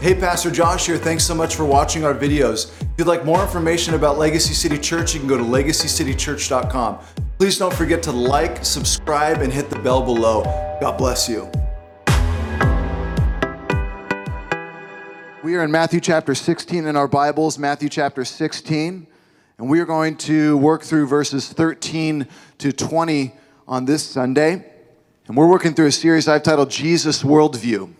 Hey, Pastor Josh here. Thanks so much for watching our videos. If you'd like more information about Legacy City Church, you can go to legacycitychurch.com. Please don't forget to like, subscribe, and hit the bell below. God bless you. We are in Matthew chapter 16 in our Bibles, Matthew chapter 16, and we are going to work through verses 13 to 20 on this Sunday. And we're working through a series I've titled Jesus Worldview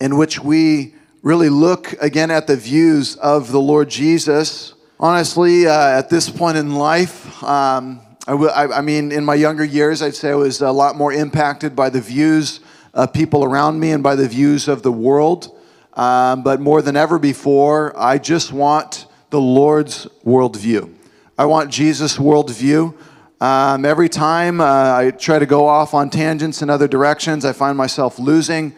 in which we really look again at the views of the Lord Jesus. Honestly, uh, at this point in life, um, I, w- I, mean, in my younger years, I'd say I was a lot more impacted by the views of people around me and by the views of the world. Um, but more than ever before, I just want the Lord's worldview. I want Jesus' worldview. Um, every time uh, I try to go off on tangents in other directions, I find myself losing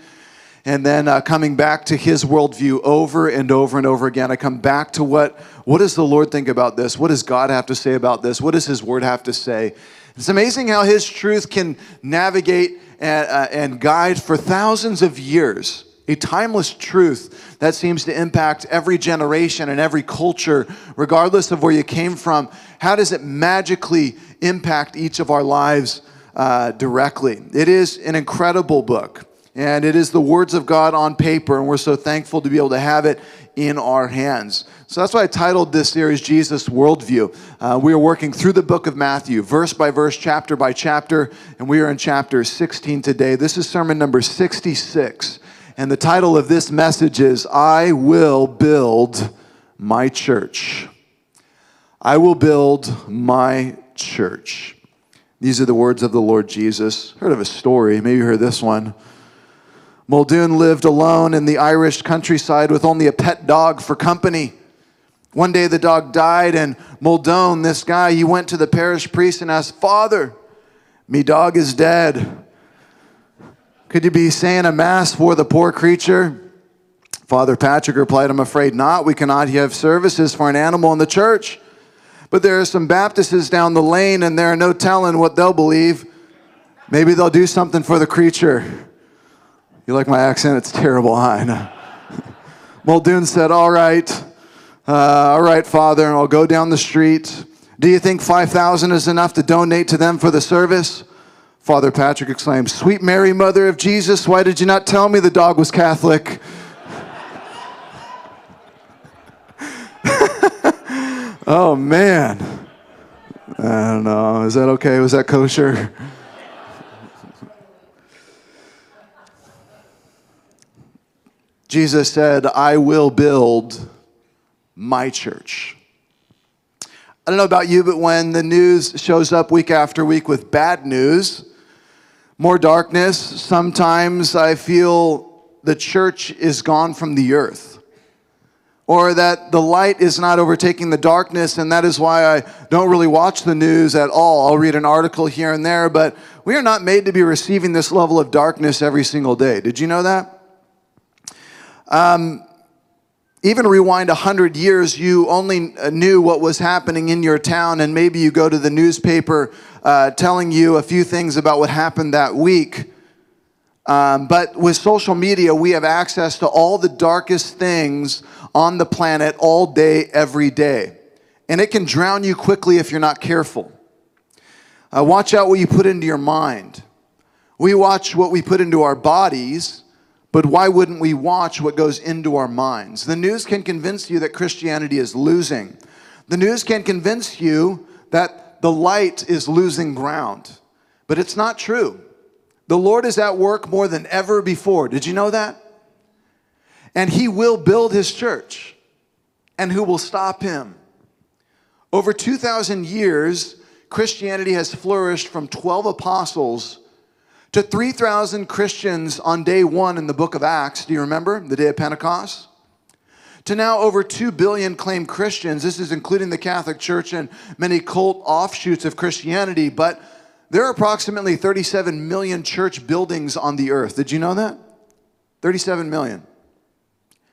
and then uh, coming back to his worldview over and over and over again. I come back to what, what does the Lord think about this? What does God have to say about this? What does his word have to say? It's amazing how his truth can navigate and, uh, and guide for thousands of years. A timeless truth that seems to impact every generation and every culture, regardless of where you came from. How does it magically impact each of our lives uh, directly? It is an incredible book. And it is the words of God on paper, and we're so thankful to be able to have it in our hands. So that's why I titled this series Jesus Worldview. Uh, we are working through the book of Matthew, verse by verse, chapter by chapter, and we are in chapter 16 today. This is sermon number 66. And the title of this message is I Will Build My Church. I will build my church. These are the words of the Lord Jesus. Heard of a story, maybe you heard this one. Muldoon lived alone in the Irish countryside with only a pet dog for company. One day the dog died, and Muldoon, this guy, he went to the parish priest and asked, Father, me dog is dead. Could you be saying a mass for the poor creature? Father Patrick replied, I'm afraid not. We cannot have services for an animal in the church. But there are some Baptists down the lane, and there are no telling what they'll believe. Maybe they'll do something for the creature. You like my accent? It's terrible, I know. Muldoon said, All right, uh, all right, Father, I'll go down the street. Do you think 5,000 is enough to donate to them for the service? Father Patrick exclaimed, Sweet Mary, Mother of Jesus, why did you not tell me the dog was Catholic? oh, man. I don't know. Is that okay? Was that kosher? Jesus said, I will build my church. I don't know about you, but when the news shows up week after week with bad news, more darkness, sometimes I feel the church is gone from the earth. Or that the light is not overtaking the darkness, and that is why I don't really watch the news at all. I'll read an article here and there, but we are not made to be receiving this level of darkness every single day. Did you know that? Um, even rewind 100 years, you only knew what was happening in your town, and maybe you go to the newspaper uh, telling you a few things about what happened that week. Um, but with social media, we have access to all the darkest things on the planet all day, every day. And it can drown you quickly if you're not careful. Uh, watch out what you put into your mind. We watch what we put into our bodies but why wouldn't we watch what goes into our minds? The news can convince you that Christianity is losing. The news can convince you that the light is losing ground. But it's not true. The Lord is at work more than ever before. Did you know that? And He will build His church. And who will stop Him? Over 2,000 years, Christianity has flourished from 12 apostles to 3,000 Christians on day one in the book of Acts. Do you remember the day of Pentecost? To now over 2 billion claimed Christians. This is including the Catholic Church and many cult offshoots of Christianity, but there are approximately 37 million church buildings on the earth. Did you know that? 37 million.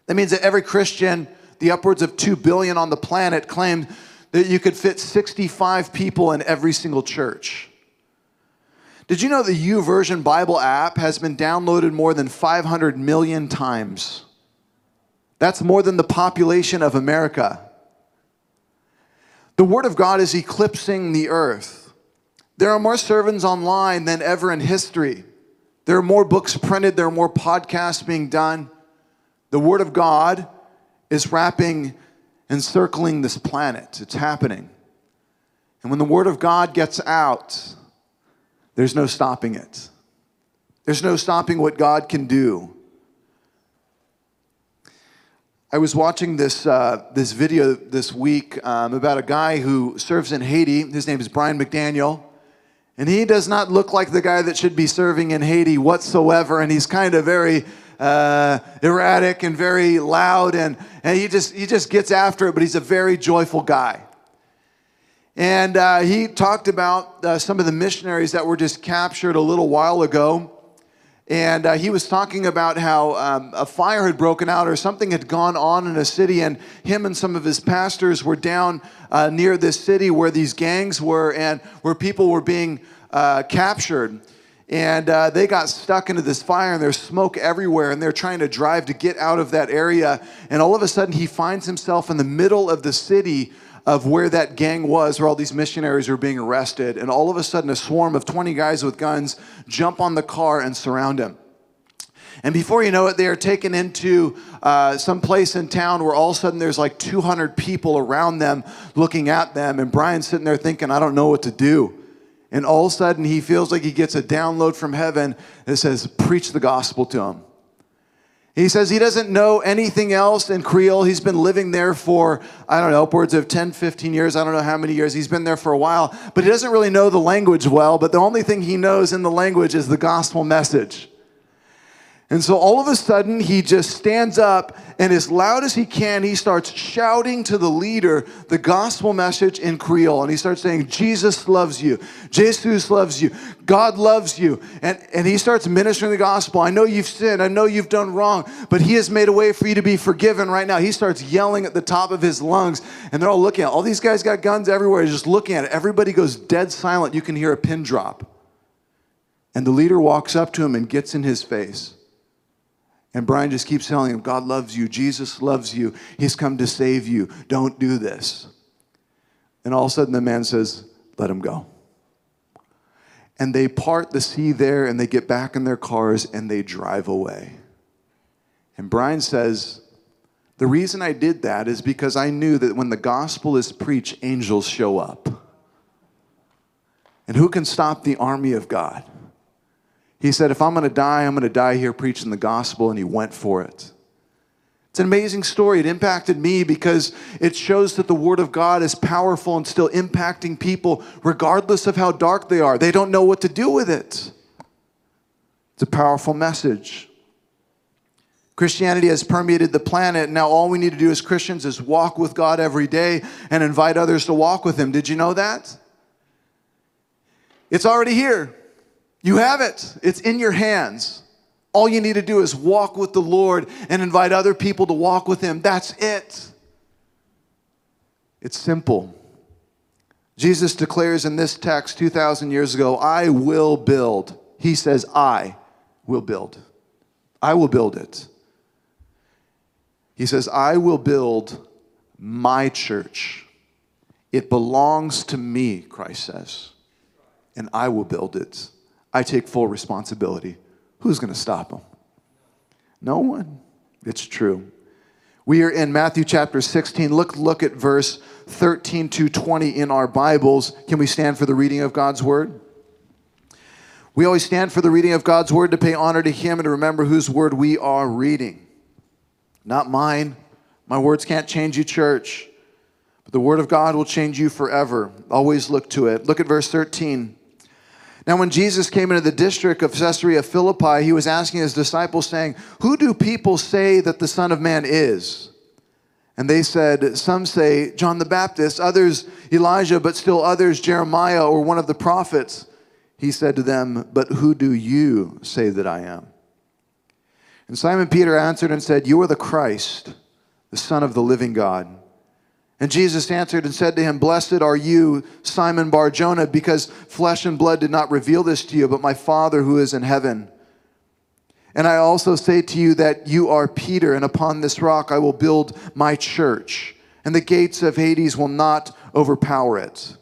That means that every Christian, the upwards of 2 billion on the planet, claimed that you could fit 65 people in every single church. Did you know the YouVersion Bible app has been downloaded more than 500 million times? That's more than the population of America. The Word of God is eclipsing the earth. There are more sermons online than ever in history. There are more books printed, there are more podcasts being done. The Word of God is wrapping and circling this planet. It's happening. And when the Word of God gets out, there's no stopping it. There's no stopping what God can do. I was watching this, uh, this video this week um, about a guy who serves in Haiti. His name is Brian McDaniel. And he does not look like the guy that should be serving in Haiti whatsoever. And he's kind of very uh, erratic and very loud. And, and he, just, he just gets after it, but he's a very joyful guy. And uh, he talked about uh, some of the missionaries that were just captured a little while ago and uh, he was talking about how um, a fire had broken out or something had gone on in a city, and him and some of his pastors were down uh, near this city where these gangs were and where people were being uh, captured. And uh, they got stuck into this fire, and there's smoke everywhere, and they're trying to drive to get out of that area. And all of a sudden, he finds himself in the middle of the city of where that gang was, where all these missionaries were being arrested. And all of a sudden, a swarm of 20 guys with guns jump on the car and surround him. And before you know it, they are taken into uh, some place in town where all of a sudden there's like 200 people around them looking at them. And Brian's sitting there thinking, I don't know what to do. And all of a sudden, he feels like he gets a download from heaven that says, Preach the gospel to him. He says he doesn't know anything else in Creole. He's been living there for, I don't know, upwards of 10, 15 years. I don't know how many years. He's been there for a while, but he doesn't really know the language well. But the only thing he knows in the language is the gospel message. And so all of a sudden, he just stands up and, as loud as he can, he starts shouting to the leader the gospel message in Creole. And he starts saying, Jesus loves you. Jesus loves you. God loves you. And, and he starts ministering the gospel. I know you've sinned. I know you've done wrong, but he has made a way for you to be forgiven right now. He starts yelling at the top of his lungs, and they're all looking at it. All these guys got guns everywhere, just looking at it. Everybody goes dead silent. You can hear a pin drop. And the leader walks up to him and gets in his face and Brian just keeps telling him, God loves you. Jesus loves you. He's come to save you. Don't do this. And all of a sudden, the man says, Let him go. And they part the sea there and they get back in their cars and they drive away. And Brian says, The reason I did that is because I knew that when the gospel is preached, angels show up. And who can stop the army of God? He said, If I'm going to die, I'm going to die here preaching the gospel, and he went for it. It's an amazing story. It impacted me because it shows that the Word of God is powerful and still impacting people regardless of how dark they are. They don't know what to do with it. It's a powerful message. Christianity has permeated the planet. Now, all we need to do as Christians is walk with God every day and invite others to walk with Him. Did you know that? It's already here. You have it, it's in your hands. All you need to do is walk with the Lord and invite other people to walk with Him. That's it. It's simple. Jesus declares in this text 2,000 years ago, I will build. He says, I will build. I will build it. He says, I will build my church. It belongs to me, Christ says, and I will build it. I take full responsibility. Who's going to stop him? No one. It's true. We are in Matthew chapter 16. Look, look at verse 13 to 20 in our Bibles. Can we stand for the reading of God's word? We always stand for the reading of God's word to pay honor to Him and to remember whose word we are reading. Not mine. My words can't change you, church. But the word of God will change you forever. Always look to it. Look at verse 13. Now, when Jesus came into the district of Caesarea Philippi, he was asking his disciples, saying, Who do people say that the Son of Man is? And they said, Some say John the Baptist, others Elijah, but still others Jeremiah or one of the prophets. He said to them, But who do you say that I am? And Simon Peter answered and said, You are the Christ, the Son of the living God. And Jesus answered and said to him, Blessed are you, Simon Bar Jonah, because flesh and blood did not reveal this to you, but my Father who is in heaven. And I also say to you that you are Peter, and upon this rock I will build my church, and the gates of Hades will not overpower it.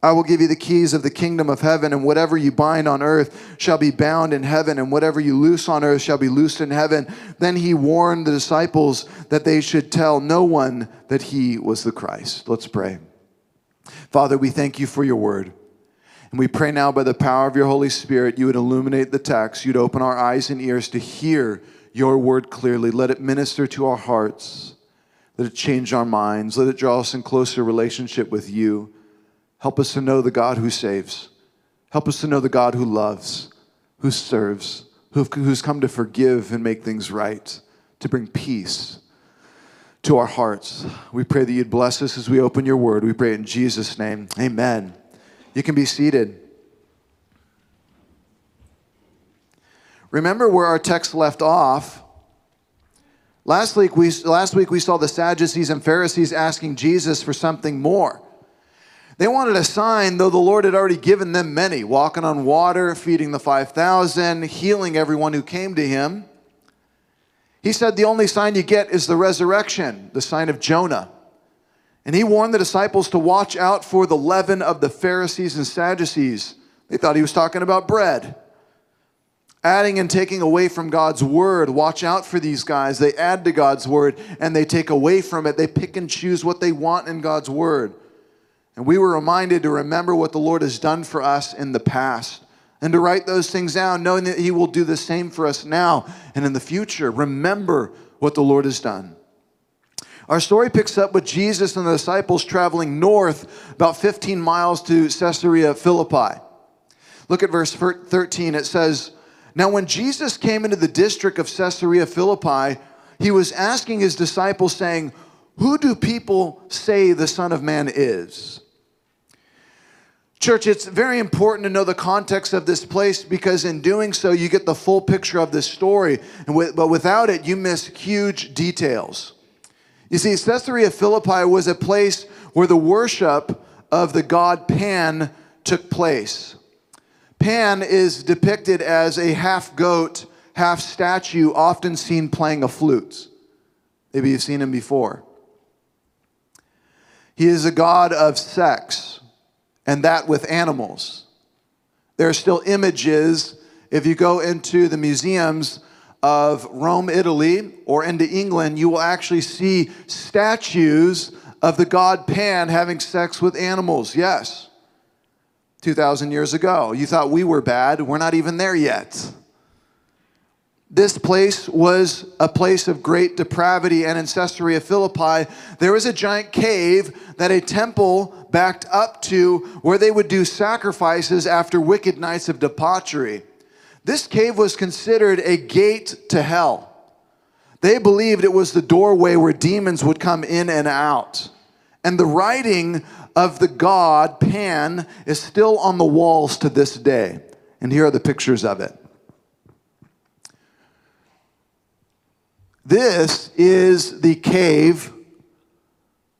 I will give you the keys of the kingdom of heaven, and whatever you bind on earth shall be bound in heaven, and whatever you loose on earth shall be loosed in heaven. Then he warned the disciples that they should tell no one that he was the Christ. Let's pray. Father, we thank you for your word. And we pray now by the power of your Holy Spirit, you would illuminate the text, you'd open our eyes and ears to hear your word clearly. Let it minister to our hearts, let it change our minds, let it draw us in closer relationship with you. Help us to know the God who saves. Help us to know the God who loves, who serves, who's come to forgive and make things right, to bring peace to our hearts. We pray that you'd bless us as we open your word. We pray in Jesus' name. Amen. You can be seated. Remember where our text left off. Last week, we, last week we saw the Sadducees and Pharisees asking Jesus for something more. They wanted a sign, though the Lord had already given them many walking on water, feeding the 5,000, healing everyone who came to him. He said the only sign you get is the resurrection, the sign of Jonah. And he warned the disciples to watch out for the leaven of the Pharisees and Sadducees. They thought he was talking about bread. Adding and taking away from God's word. Watch out for these guys. They add to God's word and they take away from it. They pick and choose what they want in God's word. And we were reminded to remember what the Lord has done for us in the past and to write those things down, knowing that He will do the same for us now and in the future. Remember what the Lord has done. Our story picks up with Jesus and the disciples traveling north about 15 miles to Caesarea Philippi. Look at verse 13. It says, Now when Jesus came into the district of Caesarea Philippi, he was asking his disciples, saying, Who do people say the Son of Man is? Church, it's very important to know the context of this place because in doing so, you get the full picture of this story. But without it, you miss huge details. You see, Caesarea Philippi was a place where the worship of the god Pan took place. Pan is depicted as a half goat, half statue, often seen playing a flute. Maybe you've seen him before. He is a god of sex, and that with animals. There are still images, if you go into the museums, of Rome, Italy, or into England, you will actually see statues of the god Pan having sex with animals. Yes. 2,000 years ago. You thought we were bad. We're not even there yet. This place was a place of great depravity, and in of Philippi, there was a giant cave that a temple backed up to where they would do sacrifices after wicked nights of debauchery. This cave was considered a gate to hell. They believed it was the doorway where demons would come in and out. And the writing of the god Pan is still on the walls to this day. And here are the pictures of it. This is the cave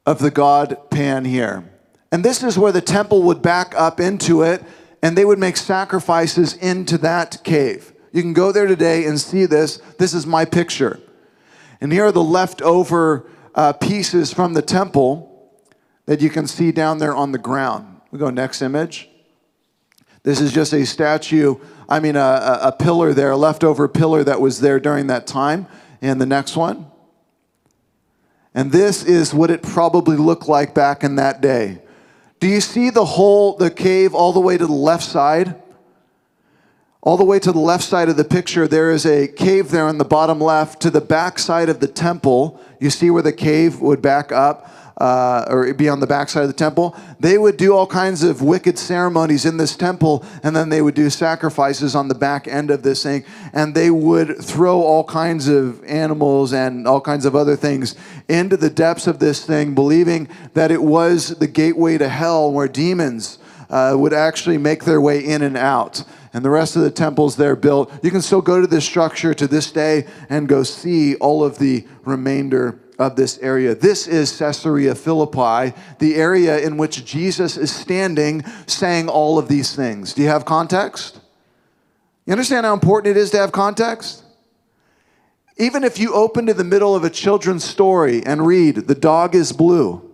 of the god Pan here. And this is where the temple would back up into it and they would make sacrifices into that cave. You can go there today and see this. This is my picture. And here are the leftover uh, pieces from the temple that you can see down there on the ground. We go next image. This is just a statue, I mean, a, a, a pillar there, a leftover pillar that was there during that time. And the next one. And this is what it probably looked like back in that day. Do you see the hole, the cave, all the way to the left side? All the way to the left side of the picture, there is a cave there on the bottom left. To the back side of the temple, you see where the cave would back up uh, or be on the backside of the temple, they would do all kinds of wicked ceremonies in this temple, and then they would do sacrifices on the back end of this thing, and they would throw all kinds of animals and all kinds of other things into the depths of this thing, believing that it was the gateway to hell where demons uh, would actually make their way in and out. And the rest of the temples there built. You can still go to this structure to this day and go see all of the remainder of this area. This is Caesarea Philippi, the area in which Jesus is standing saying all of these things. Do you have context? You understand how important it is to have context? Even if you open to the middle of a children's story and read, The dog is blue,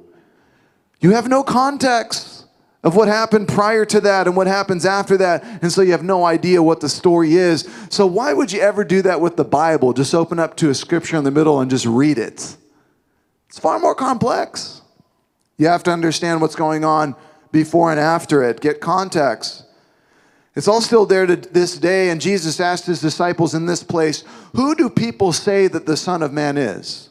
you have no context of what happened prior to that and what happens after that. And so you have no idea what the story is. So, why would you ever do that with the Bible? Just open up to a scripture in the middle and just read it. It's far more complex. You have to understand what's going on before and after it, get context. It's all still there to this day, and Jesus asked his disciples in this place, Who do people say that the Son of Man is?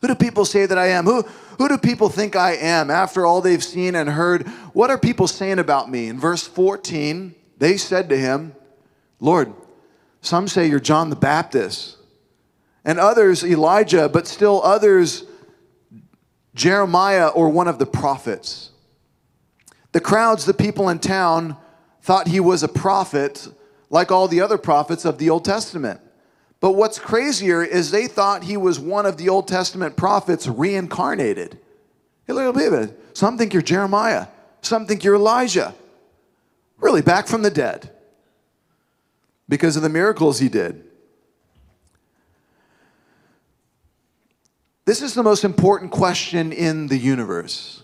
Who do people say that I am? Who, who do people think I am? After all they've seen and heard, what are people saying about me? In verse 14, they said to him, Lord, some say you're John the Baptist, and others Elijah, but still others Jeremiah or one of the prophets. The crowds, the people in town, thought he was a prophet like all the other prophets of the Old Testament. But what's crazier is they thought he was one of the Old Testament prophets reincarnated. Hey, look, it. Some think you're Jeremiah. Some think you're Elijah. Really, back from the dead because of the miracles he did. This is the most important question in the universe.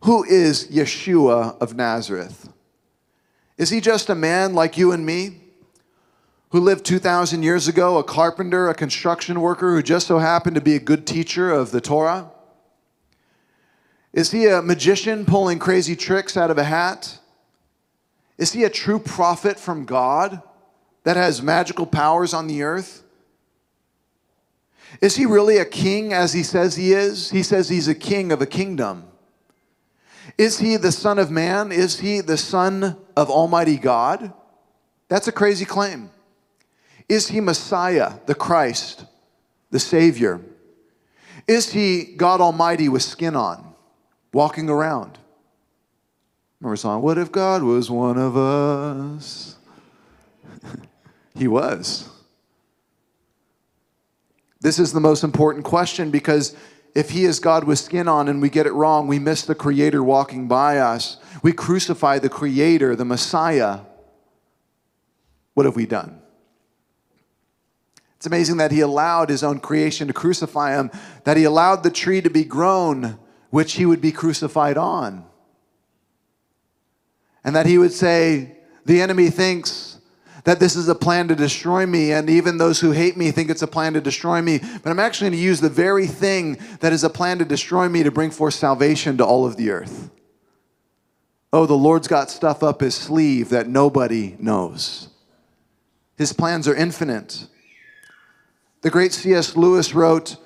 Who is Yeshua of Nazareth? Is he just a man like you and me? who lived 2,000 years ago, a carpenter, a construction worker who just so happened to be a good teacher of the Torah? Is he a magician pulling crazy tricks out of a hat? Is he a true prophet from God that has magical powers on the earth? Is he really a king as he says he is? He says he's a king of a kingdom. Is he the Son of Man? Is he the Son of Almighty God? That's a crazy claim. Is he Messiah, the Christ, the Savior? Is he God Almighty with skin on, walking around? Remember song, What if God was one of us? he was. This is the most important question because if he is God with skin on and we get it wrong, we miss the Creator walking by us. We crucify the Creator, the Messiah. What have we done? It's amazing that he allowed his own creation to crucify him, that he allowed the tree to be grown, which he would be crucified on. And that he would say, The enemy thinks that this is a plan to destroy me, and even those who hate me think it's a plan to destroy me. But I'm actually going to use the very thing that is a plan to destroy me to bring forth salvation to all of the earth. Oh, the Lord's got stuff up his sleeve that nobody knows. His plans are infinite. The great C.S. Lewis wrote,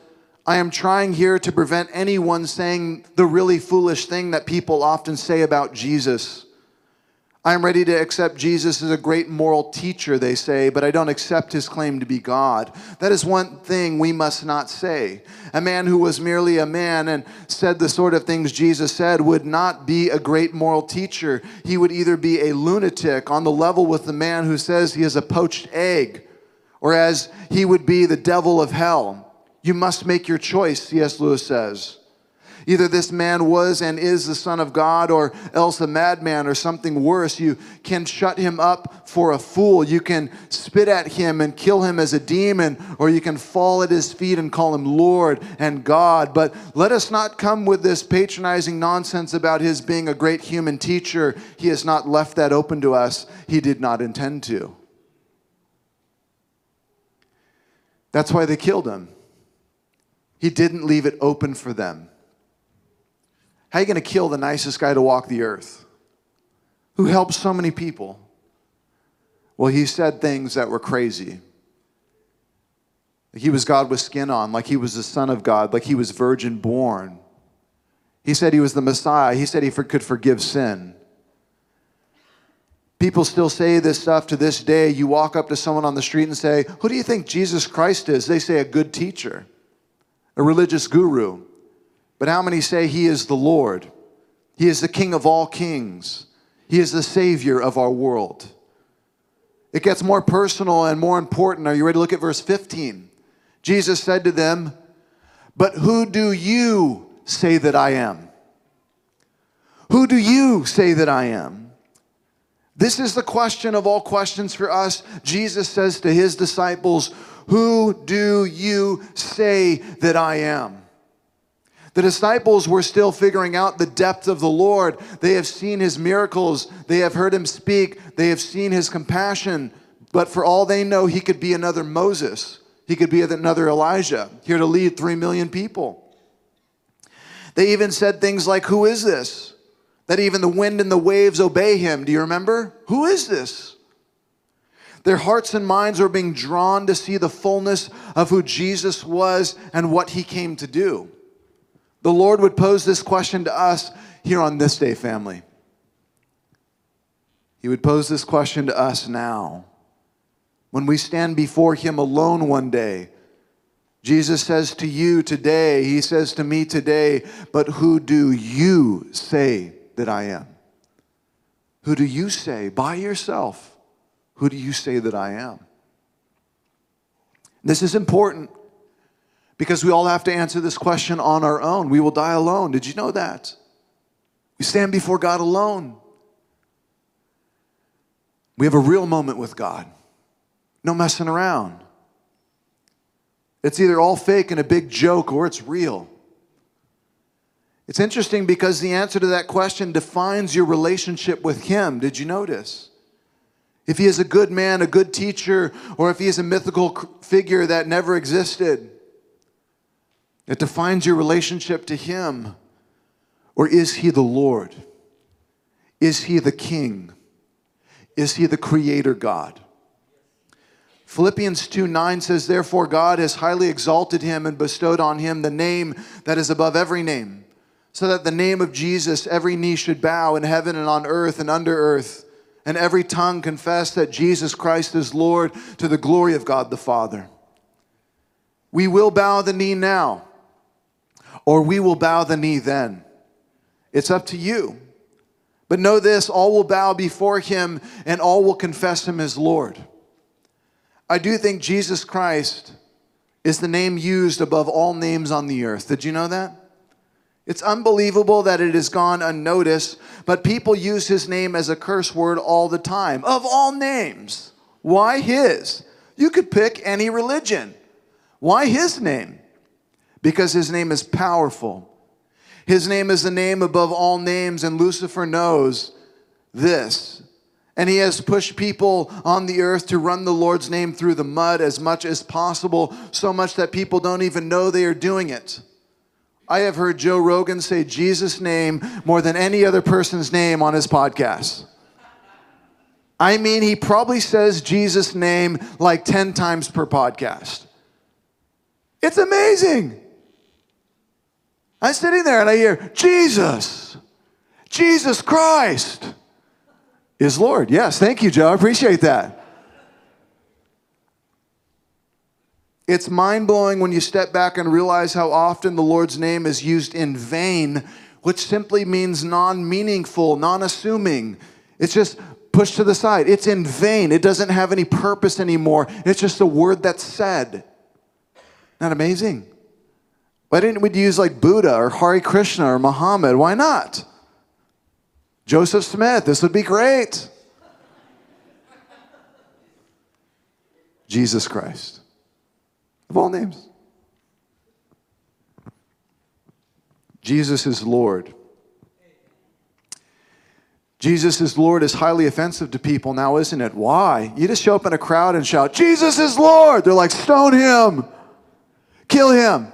I am trying here to prevent anyone saying the really foolish thing that people often say about Jesus. I am ready to accept Jesus as a great moral teacher, they say, but I don't accept his claim to be God. That is one thing we must not say. A man who was merely a man and said the sort of things Jesus said would not be a great moral teacher. He would either be a lunatic on the level with the man who says he is a poached egg or as he would be the devil of hell. You must make your choice, C.S. Lewis says. Either this man was and is the Son of God, or else a madman, or something worse. You can shut him up for a fool. You can spit at him and kill him as a demon, or you can fall at his feet and call him Lord and God. But let us not come with this patronizing nonsense about his being a great human teacher. He has not left that open to us, he did not intend to. That's why they killed him. He didn't leave it open for them. How are you going to kill the nicest guy to walk the earth? Who helped so many people? Well, he said things that were crazy. He was God with skin on, like he was the Son of God, like he was virgin born. He said he was the Messiah. He said he could forgive sin. People still say this stuff to this day. You walk up to someone on the street and say, Who do you think Jesus Christ is? They say, A good teacher, a religious guru. But how many say he is the Lord? He is the King of all kings, He is the Savior of our world. It gets more personal and more important. Are you ready to look at verse 15? Jesus said to them, But who do you say that I am? Who do you say that I am? This is the question of all questions for us. Jesus says to his disciples, Who do you say that I am? The disciples were still figuring out the depth of the Lord. They have seen his miracles, they have heard him speak, they have seen his compassion. But for all they know, he could be another Moses, he could be another Elijah, here to lead three million people. They even said things like, Who is this? That even the wind and the waves obey him. Do you remember? Who is this? Their hearts and minds were being drawn to see the fullness of who Jesus was and what he came to do. The Lord would pose this question to us here on this day, family. He would pose this question to us now. When we stand before Him alone one day, Jesus says to you today, He says to me today, but who do you say that I am? Who do you say by yourself? Who do you say that I am? This is important because we all have to answer this question on our own. We will die alone. Did you know that? We stand before God alone. We have a real moment with God. No messing around. It's either all fake and a big joke or it's real. It's interesting because the answer to that question defines your relationship with Him. Did you notice? If He is a good man, a good teacher, or if He is a mythical figure that never existed, it defines your relationship to Him. Or is He the Lord? Is He the King? Is He the Creator God? Philippians 2 9 says, Therefore, God has highly exalted him and bestowed on him the name that is above every name, so that the name of Jesus every knee should bow in heaven and on earth and under earth, and every tongue confess that Jesus Christ is Lord to the glory of God the Father. We will bow the knee now, or we will bow the knee then. It's up to you. But know this all will bow before him, and all will confess him as Lord. I do think Jesus Christ is the name used above all names on the earth. Did you know that? It's unbelievable that it has gone unnoticed, but people use his name as a curse word all the time. Of all names, why his? You could pick any religion. Why his name? Because his name is powerful. His name is the name above all names, and Lucifer knows this and he has pushed people on the earth to run the Lord's name through the mud as much as possible, so much that people don't even know they are doing it. I have heard Joe Rogan say Jesus' name more than any other person's name on his podcast. I mean, he probably says Jesus' name like 10 times per podcast. It's amazing. I'm sitting there and I hear, Jesus, Jesus Christ is Lord. Yes, thank you, Joe. I appreciate that. It's mind blowing when you step back and realize how often the Lord's name is used in vain, which simply means non meaningful, non assuming. It's just pushed to the side. It's in vain. It doesn't have any purpose anymore. It's just a word that's said. Not amazing? Why didn't we use like Buddha or Hare Krishna or Muhammad? Why not? Joseph Smith, this would be great. Jesus Christ, of all names. Jesus is Lord. Jesus is Lord is highly offensive to people now, isn't it? Why? You just show up in a crowd and shout, Jesus is Lord. They're like, stone him, kill him.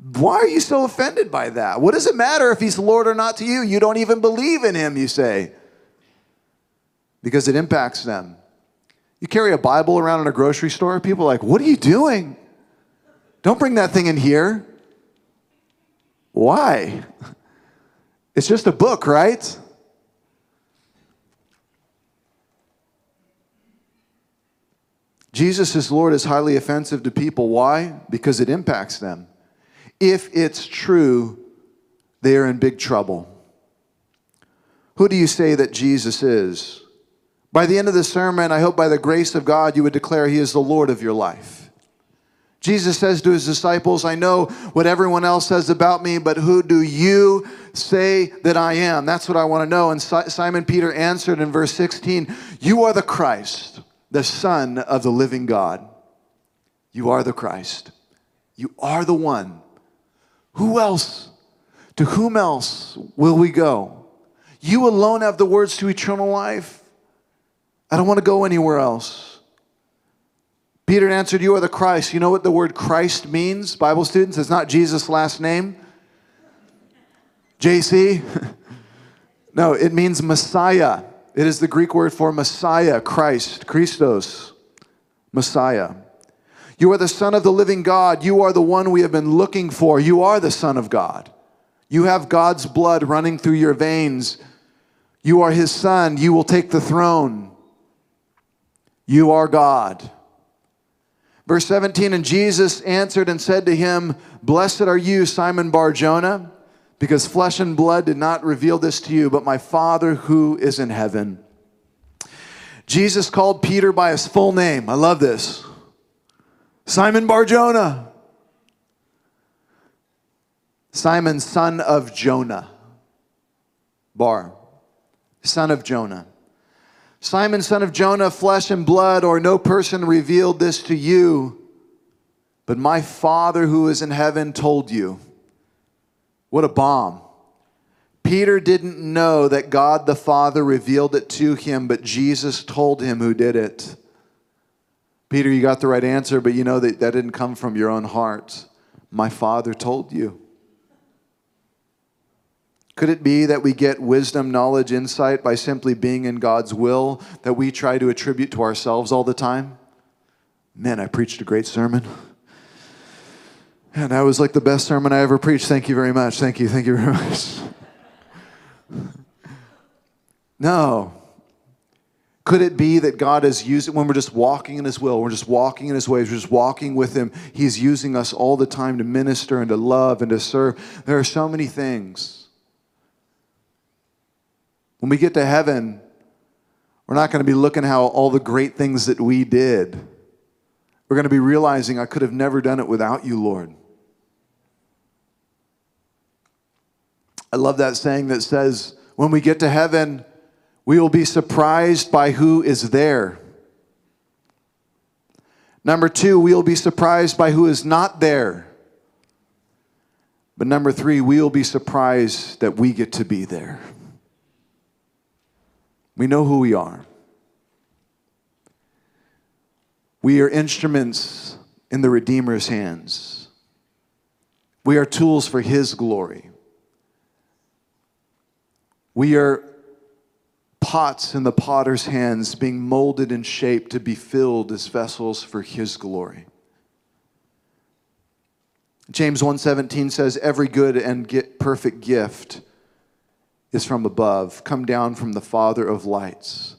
Why are you so offended by that? What does it matter if he's Lord or not to you? You don't even believe in him, you say. Because it impacts them. You carry a Bible around in a grocery store, people are like, What are you doing? Don't bring that thing in here. Why? It's just a book, right? Jesus is Lord is highly offensive to people. Why? Because it impacts them if it's true, they are in big trouble. Who do you say that Jesus is? By the end of the sermon, I hope by the grace of God you would declare He is the Lord of your life. Jesus says to his disciples, I know what everyone else says about me, but who do you say that I am? That's what I want to know. And Simon Peter answered in verse 16, You are the Christ, the Son of the living God. You are the Christ. You are the one. Who else? To whom else will we go? You alone have the words to eternal life. I don't want to go anywhere else. Peter answered, You are the Christ. You know what the word Christ means, Bible students? It's not Jesus' last name. JC? no, it means Messiah. It is the Greek word for Messiah, Christ, Christos, Messiah. You are the Son of the living God. You are the one we have been looking for. You are the Son of God. You have God's blood running through your veins. You are His Son. You will take the throne. You are God. Verse 17, and Jesus answered and said to him, Blessed are you, Simon Bar Jonah, because flesh and blood did not reveal this to you, but my Father who is in heaven. Jesus called Peter by his full name. I love this. Simon Barjona. Simon, son of Jonah. Bar, son of Jonah. Simon, son of Jonah, flesh and blood, or no person revealed this to you, but my Father who is in heaven told you. What a bomb. Peter didn't know that God the Father revealed it to him, but Jesus told him who did it. Peter, you got the right answer, but you know that that didn't come from your own heart. My Father told you. Could it be that we get wisdom, knowledge, insight by simply being in God's will that we try to attribute to ourselves all the time? Man, I preached a great sermon. And that was like the best sermon I ever preached. Thank you very much. Thank you. Thank you very much. no. Could it be that God is using, when we're just walking in His will, we're just walking in His ways, we're just walking with Him, He's using us all the time to minister and to love and to serve? There are so many things when we get to heaven, we're not going to be looking how all the great things that we did. We're going to be realizing I could have never done it without you, Lord. I love that saying that says, when we get to heaven, we will be surprised by who is there. Number two, we will be surprised by who is not there. But number three, we will be surprised that we get to be there. We know who we are. We are instruments in the Redeemer's hands. We are tools for His glory. We are pots in the potter's hands being molded and shaped to be filled as vessels for His glory. James 1:17 says every good and perfect gift is from above, come down from the Father of lights,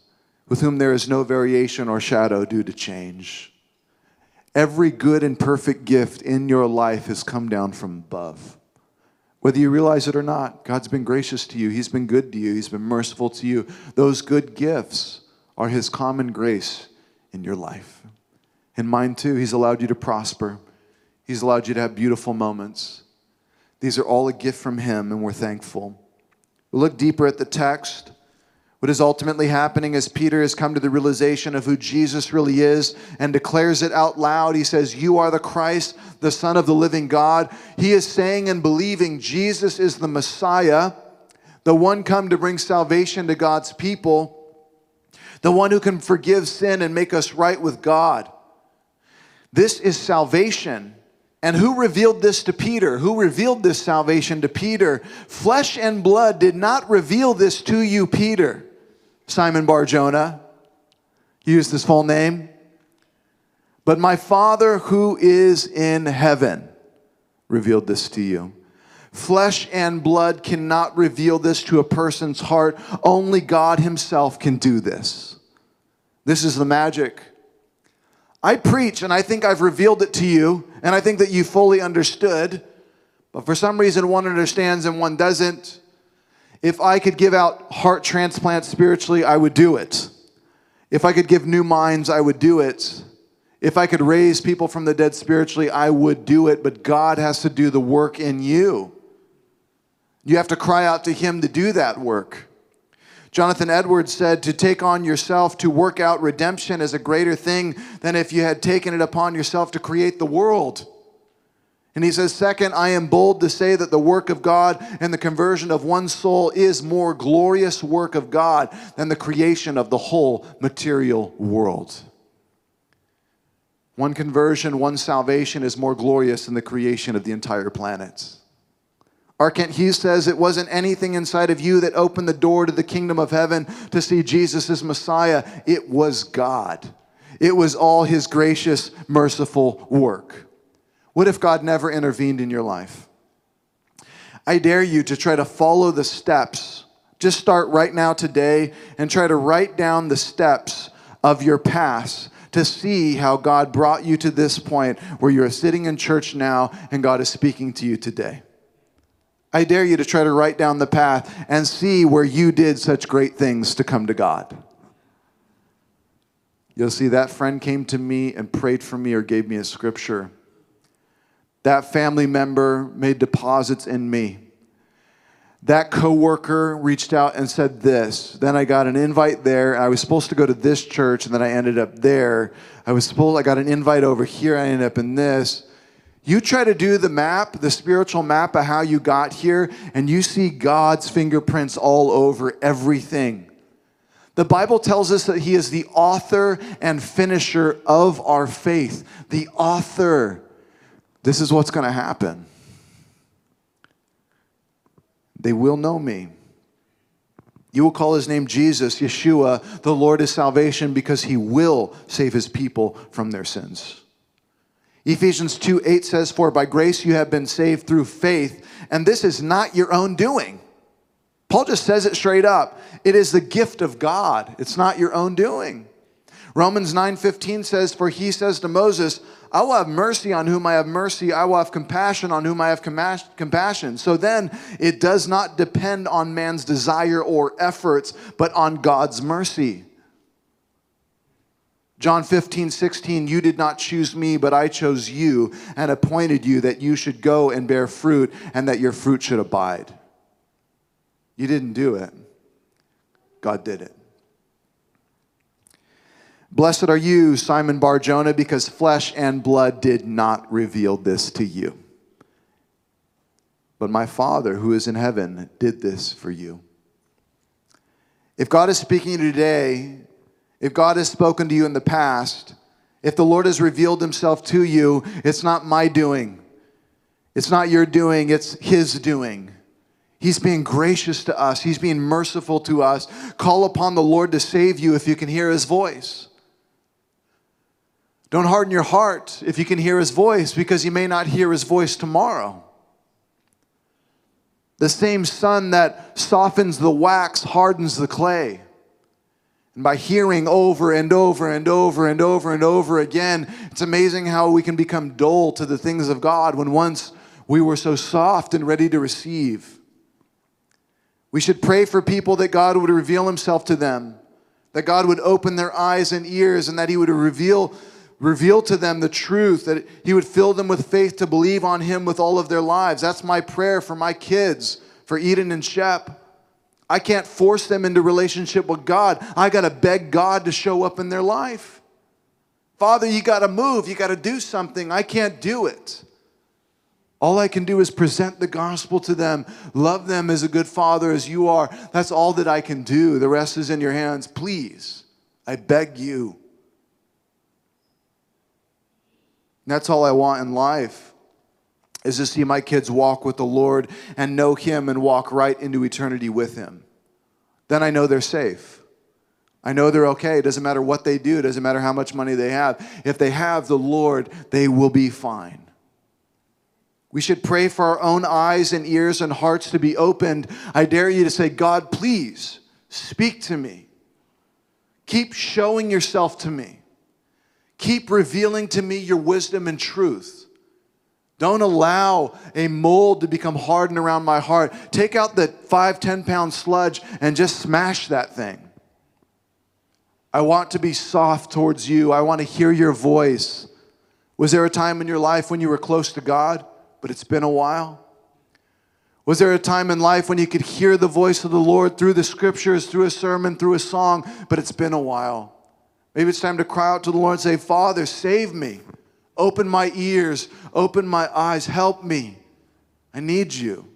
with whom there is no variation or shadow due to change. Every good and perfect gift in your life has come down from above. Whether you realize it or not, God's been gracious to you. He's been good to you. He's been merciful to you. Those good gifts are His common grace in your life. In mine too, He's allowed you to prosper, He's allowed you to have beautiful moments. These are all a gift from Him, and we're thankful. We'll look deeper at the text. What is ultimately happening as Peter has come to the realization of who Jesus really is and declares it out loud. He says, You are the Christ, the Son of the living God. He is saying and believing Jesus is the Messiah, the one come to bring salvation to God's people, the one who can forgive sin and make us right with God. This is salvation. And who revealed this to Peter? Who revealed this salvation to Peter? Flesh and blood did not reveal this to you, Peter. Simon Barjona used his full name. But my Father who is in heaven revealed this to you. Flesh and blood cannot reveal this to a person's heart. Only God Himself can do this. This is the magic. I preach and I think I've revealed it to you and I think that you fully understood, but for some reason one understands and one doesn't. If I could give out heart transplants spiritually, I would do it. If I could give new minds, I would do it. If I could raise people from the dead spiritually, I would do it, but God has to do the work in you. You have to cry out to Him to do that work. Jonathan Edwards said, To take on yourself to work out redemption is a greater thing than if you had taken it upon yourself to create the world. And he says, Second, I am bold to say that the work of God and the conversion of one soul is more glorious work of God than the creation of the whole material world. One conversion, one salvation is more glorious than the creation of the entire planet. R. Kent Hughes says it wasn't anything inside of you that opened the door to the kingdom of heaven to see Jesus as Messiah. It was God. It was all his gracious, merciful work. What if God never intervened in your life? I dare you to try to follow the steps. Just start right now today and try to write down the steps of your past to see how God brought you to this point where you're sitting in church now and God is speaking to you today. I dare you to try to write down the path and see where you did such great things to come to God. You'll see that friend came to me and prayed for me or gave me a scripture that family member made deposits in me. That coworker reached out and said this. Then I got an invite there. I was supposed to go to this church, and then I ended up there. I was supposed I got an invite over here. I ended up in this. You try to do the map, the spiritual map of how you got here, and you see God's fingerprints all over everything. The Bible tells us that He is the author and finisher of our faith. The author. This is what's going to happen. They will know me. You will call his name Jesus, Yeshua, the Lord is salvation, because he will save his people from their sins. Ephesians 2 8 says, For by grace you have been saved through faith, and this is not your own doing. Paul just says it straight up. It is the gift of God, it's not your own doing. Romans 9:15 says for he says to Moses, I will have mercy on whom I have mercy. I will have compassion on whom I have compassion. So then, it does not depend on man's desire or efforts, but on God's mercy. John 15, 16, you did not choose me, but I chose you and appointed you that you should go and bear fruit and that your fruit should abide. You didn't do it, God did it. Blessed are you, Simon Bar Jonah, because flesh and blood did not reveal this to you. But my Father who is in heaven did this for you. If God is speaking to you today, if God has spoken to you in the past, if the Lord has revealed himself to you, it's not my doing. It's not your doing, it's his doing. He's being gracious to us. He's being merciful to us. Call upon the Lord to save you if you can hear his voice. Don't harden your heart if you can hear his voice, because you may not hear his voice tomorrow. The same sun that softens the wax hardens the clay. And by hearing over and over and over and over and over again, it's amazing how we can become dull to the things of God when once we were so soft and ready to receive. We should pray for people that God would reveal himself to them, that God would open their eyes and ears, and that he would reveal reveal to them the truth, that He would fill them with faith to believe on Him with all of their lives. That's my prayer for my kids, for Eden and Shep. I can't force them into relationship with God. I got to beg God to show up in their life. Father, you got to move. You got to do something. I can't do it. All I can do is present the gospel to them, love them as a good father as you are. That's all that I can do. The rest is in your hands. Please, I beg you. And that's all I want in life is to see my kids walk with the Lord and know Him and walk right into eternity with Him. Then I know they're safe. I know they're okay. It doesn't matter what they do, it doesn't matter how much money they have. If they have the Lord, they will be fine. We should pray for our own eyes and ears and hearts to be opened. I dare you to say, God, please speak to me. Keep showing yourself to me. Keep revealing to me your wisdom and truth. Don't allow a mold to become hardened around my heart. Take out the five, 10 pound sludge and just smash that thing. I want to be soft towards you. I want to hear your voice. Was there a time in your life when you were close to God, but it's been a while? Was there a time in life when you could hear the voice of the Lord through the scriptures, through a sermon, through a song, but it's been a while? Maybe it's time to cry out to the Lord and say, Father, save me. Open my ears, open my eyes, help me. I need you.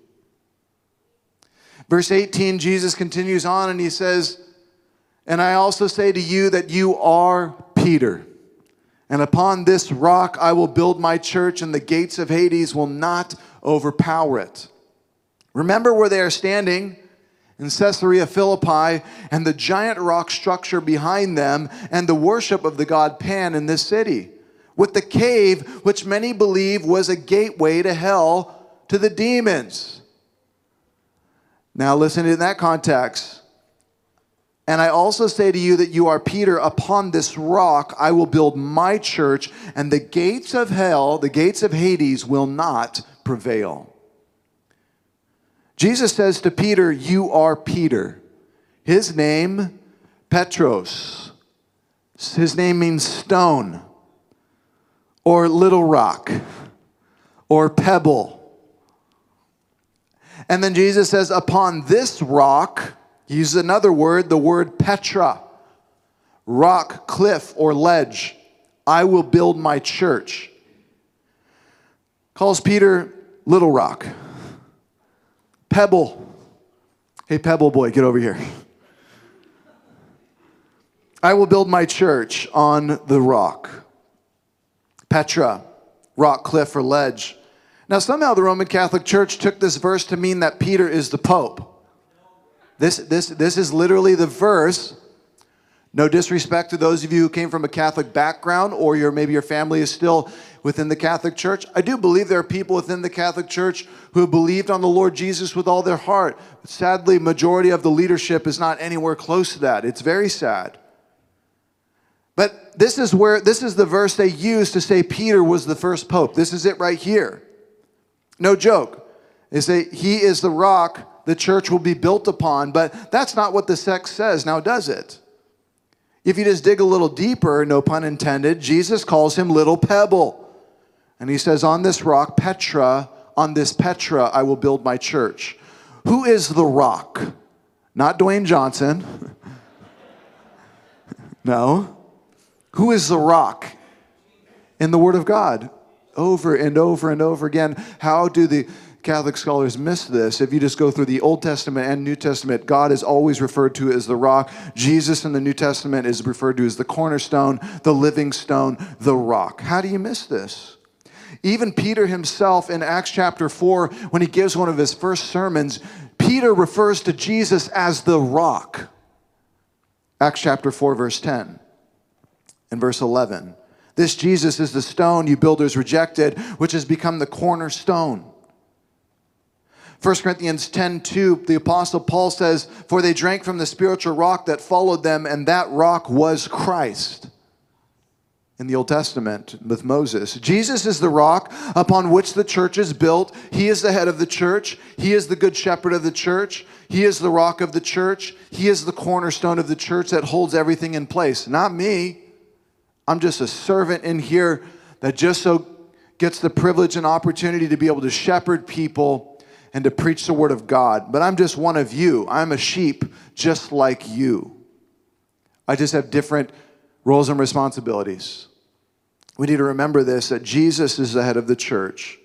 Verse 18, Jesus continues on and he says, And I also say to you that you are Peter. And upon this rock I will build my church, and the gates of Hades will not overpower it. Remember where they are standing in Caesarea Philippi, and the giant rock structure behind them, and the worship of the god Pan in this city, with the cave, which many believe was a gateway to hell to the demons. Now, listen in that context. And I also say to you that you are Peter, upon this rock I will build my church, and the gates of hell, the gates of Hades, will not prevail. Jesus says to Peter, You are Peter. His name, Petros. His name means stone, or little rock, or pebble. And then Jesus says, Upon this rock, he uses another word, the word Petra, rock, cliff, or ledge. I will build my church. Calls Peter Little Rock. Pebble. Hey, Pebble boy, get over here. I will build my church on the rock. Petra, rock, cliff, or ledge. Now, somehow the Roman Catholic Church took this verse to mean that Peter is the Pope. This, this, this is literally the verse. No disrespect to those of you who came from a Catholic background or your, maybe your family is still within the Catholic Church. I do believe there are people within the Catholic Church who have believed on the Lord Jesus with all their heart. But sadly, majority of the leadership is not anywhere close to that. It's very sad. But this is where this is the verse they use to say Peter was the first pope. This is it right here. No joke. They say he is the rock the church will be built upon, but that's not what the text says, now does it? If you just dig a little deeper, no pun intended, Jesus calls him little pebble. And he says, On this rock, Petra, on this Petra, I will build my church. Who is the rock? Not Dwayne Johnson. no. Who is the rock in the Word of God? Over and over and over again. How do the Catholic scholars miss this. If you just go through the Old Testament and New Testament, God is always referred to as the rock. Jesus in the New Testament is referred to as the cornerstone, the living stone, the rock. How do you miss this? Even Peter himself in Acts chapter 4, when he gives one of his first sermons, Peter refers to Jesus as the rock. Acts chapter 4, verse 10 and verse 11. This Jesus is the stone you builders rejected, which has become the cornerstone. 1 Corinthians 10 2, the Apostle Paul says, For they drank from the spiritual rock that followed them, and that rock was Christ. In the Old Testament with Moses, Jesus is the rock upon which the church is built. He is the head of the church. He is the good shepherd of the church. He is the rock of the church. He is the cornerstone of the church that holds everything in place. Not me. I'm just a servant in here that just so gets the privilege and opportunity to be able to shepherd people and to preach the word of God. But I'm just one of you. I'm a sheep just like you. I just have different roles and responsibilities. We need to remember this that Jesus is the head of the church.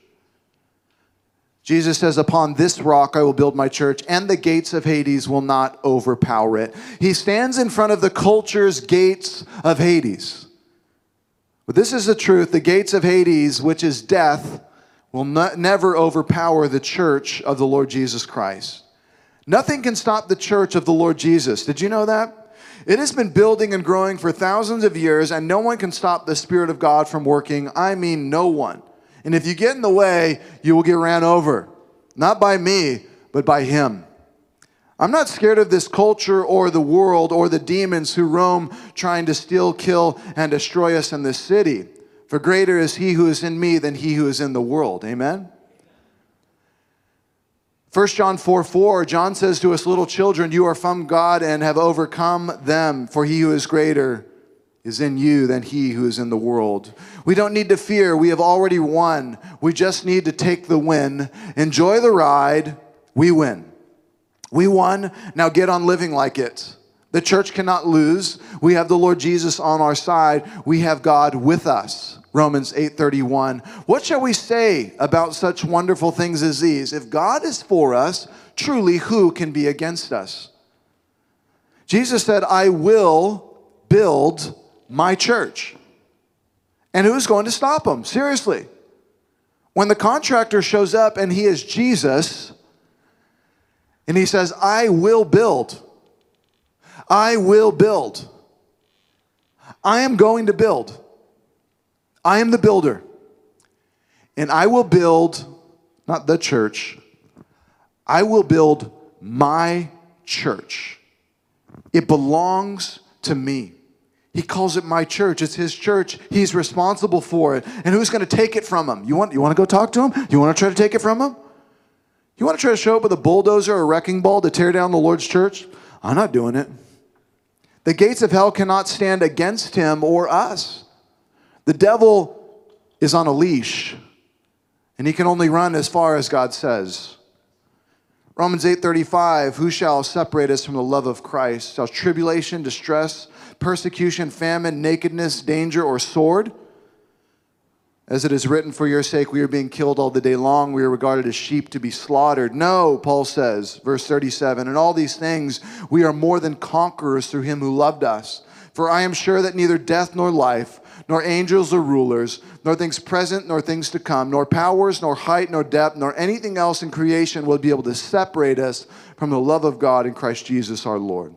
Jesus says, Upon this rock I will build my church, and the gates of Hades will not overpower it. He stands in front of the culture's gates of Hades. But this is the truth the gates of Hades, which is death, will never overpower the church of the Lord Jesus Christ. Nothing can stop the church of the Lord Jesus. Did you know that? It has been building and growing for thousands of years, and no one can stop the Spirit of God from working. I mean, no one. And if you get in the way, you will get ran over. Not by me, but by Him. I'm not scared of this culture or the world or the demons who roam trying to steal, kill, and destroy us in this city. For greater is he who is in me than he who is in the world. Amen? 1 John 4 4, John says to us, Little children, you are from God and have overcome them, for he who is greater is in you than he who is in the world. We don't need to fear. We have already won. We just need to take the win. Enjoy the ride. We win. We won. Now get on living like it. The church cannot lose. We have the Lord Jesus on our side. We have God with us. Romans 8:31. What shall we say about such wonderful things as these? If God is for us, truly who can be against us? Jesus said, "I will build my church." And who's going to stop him? Seriously. When the contractor shows up and he is Jesus, and he says, I will build. I will build. I am going to build. I am the builder. And I will build, not the church, I will build my church. It belongs to me. He calls it my church. It's his church. He's responsible for it. And who's going to take it from him? You want, you want to go talk to him? You want to try to take it from him? You want to try to show up with a bulldozer or a wrecking ball to tear down the Lord's church? I'm not doing it. The gates of hell cannot stand against him or us. The devil is on a leash, and he can only run as far as God says. Romans 8:35 Who shall separate us from the love of Christ? Shall tribulation, distress, persecution, famine, nakedness, danger or sword? As it is written, for your sake we are being killed all the day long. We are regarded as sheep to be slaughtered. No, Paul says, verse 37, in all these things we are more than conquerors through him who loved us. For I am sure that neither death nor life, nor angels or rulers, nor things present nor things to come, nor powers, nor height, nor depth, nor anything else in creation will be able to separate us from the love of God in Christ Jesus our Lord.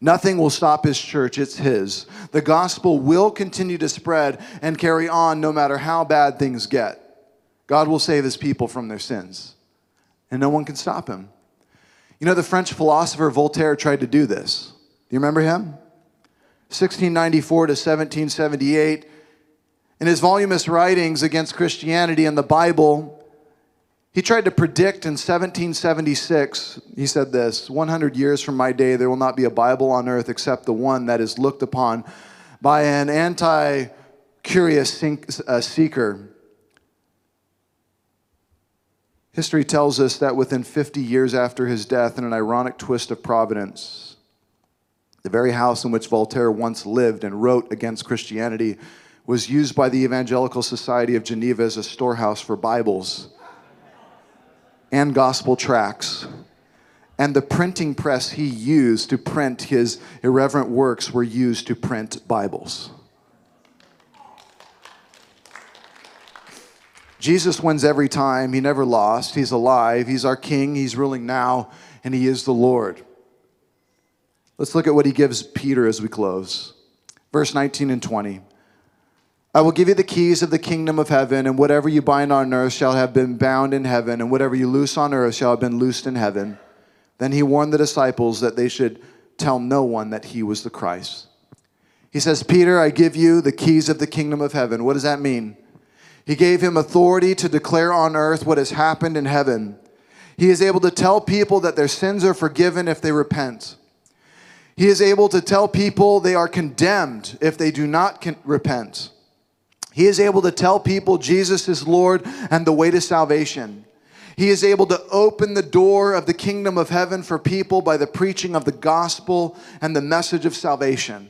Nothing will stop his church, it's his. The gospel will continue to spread and carry on no matter how bad things get. God will save his people from their sins, and no one can stop him. You know, the French philosopher Voltaire tried to do this. Do you remember him? 1694 to 1778. In his voluminous writings against Christianity and the Bible, he tried to predict in 1776, he said this 100 years from my day, there will not be a Bible on earth except the one that is looked upon by an anti curious uh, seeker. History tells us that within 50 years after his death, in an ironic twist of providence, the very house in which Voltaire once lived and wrote against Christianity was used by the Evangelical Society of Geneva as a storehouse for Bibles and gospel tracts. And the printing press he used to print his irreverent works were used to print Bibles. Jesus wins every time. He never lost. He's alive. He's our king. He's ruling now, and he is the Lord. Let's look at what he gives Peter as we close. Verse 19 and 20. I will give you the keys of the kingdom of heaven, and whatever you bind on earth shall have been bound in heaven, and whatever you loose on earth shall have been loosed in heaven. Then he warned the disciples that they should tell no one that he was the Christ. He says, Peter, I give you the keys of the kingdom of heaven. What does that mean? He gave him authority to declare on earth what has happened in heaven. He is able to tell people that their sins are forgiven if they repent. He is able to tell people they are condemned if they do not con- repent. He is able to tell people Jesus is Lord and the way to salvation. He is able to open the door of the kingdom of heaven for people by the preaching of the gospel and the message of salvation.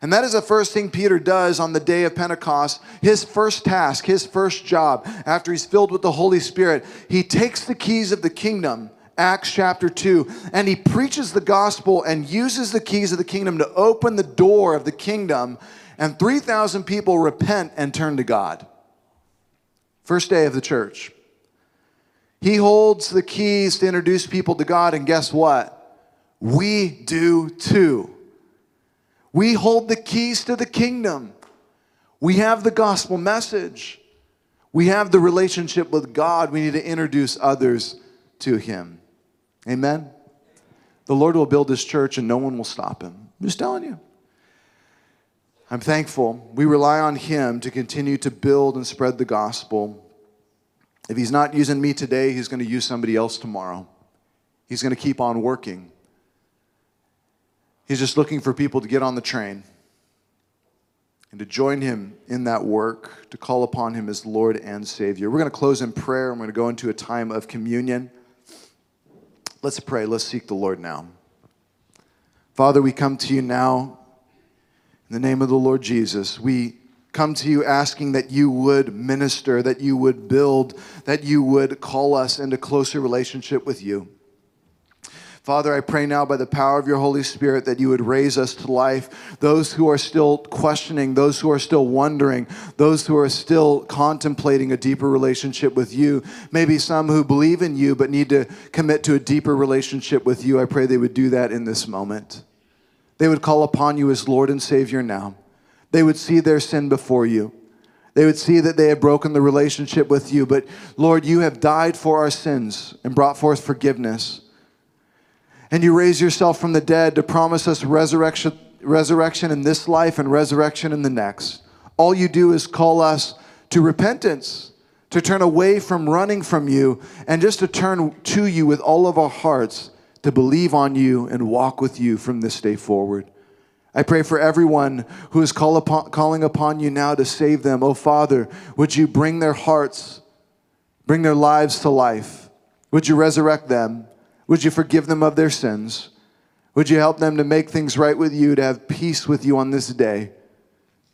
And that is the first thing Peter does on the day of Pentecost. His first task, his first job, after he's filled with the Holy Spirit, he takes the keys of the kingdom Acts chapter 2. And he preaches the gospel and uses the keys of the kingdom to open the door of the kingdom. And 3,000 people repent and turn to God. First day of the church. He holds the keys to introduce people to God, and guess what? We do too. We hold the keys to the kingdom. We have the gospel message. We have the relationship with God. We need to introduce others to Him. Amen? The Lord will build his church and no one will stop him. I'm just telling you. I'm thankful. We rely on him to continue to build and spread the gospel. If he's not using me today, he's going to use somebody else tomorrow. He's going to keep on working. He's just looking for people to get on the train and to join him in that work, to call upon him as Lord and Savior. We're going to close in prayer. I'm going to go into a time of communion. Let's pray. Let's seek the Lord now. Father, we come to you now in the name of the Lord Jesus. We come to you asking that you would minister, that you would build, that you would call us into closer relationship with you. Father, I pray now by the power of your Holy Spirit that you would raise us to life. Those who are still questioning, those who are still wondering, those who are still contemplating a deeper relationship with you, maybe some who believe in you but need to commit to a deeper relationship with you, I pray they would do that in this moment. They would call upon you as Lord and Savior now. They would see their sin before you. They would see that they had broken the relationship with you. But Lord, you have died for our sins and brought forth forgiveness and you raise yourself from the dead to promise us resurrection, resurrection in this life and resurrection in the next. All you do is call us to repentance, to turn away from running from you, and just to turn to you with all of our hearts, to believe on you and walk with you from this day forward. I pray for everyone who is call upon, calling upon you now to save them. Oh, Father, would you bring their hearts, bring their lives to life? Would you resurrect them? Would you forgive them of their sins? Would you help them to make things right with you, to have peace with you on this day?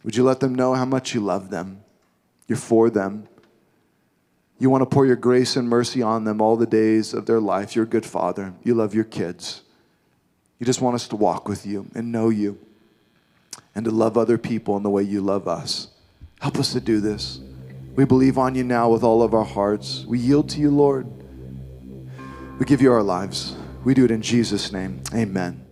Would you let them know how much you love them? You're for them. You want to pour your grace and mercy on them all the days of their life. You're a good father. You love your kids. You just want us to walk with you and know you and to love other people in the way you love us. Help us to do this. We believe on you now with all of our hearts. We yield to you, Lord. We give you our lives. We do it in Jesus' name. Amen.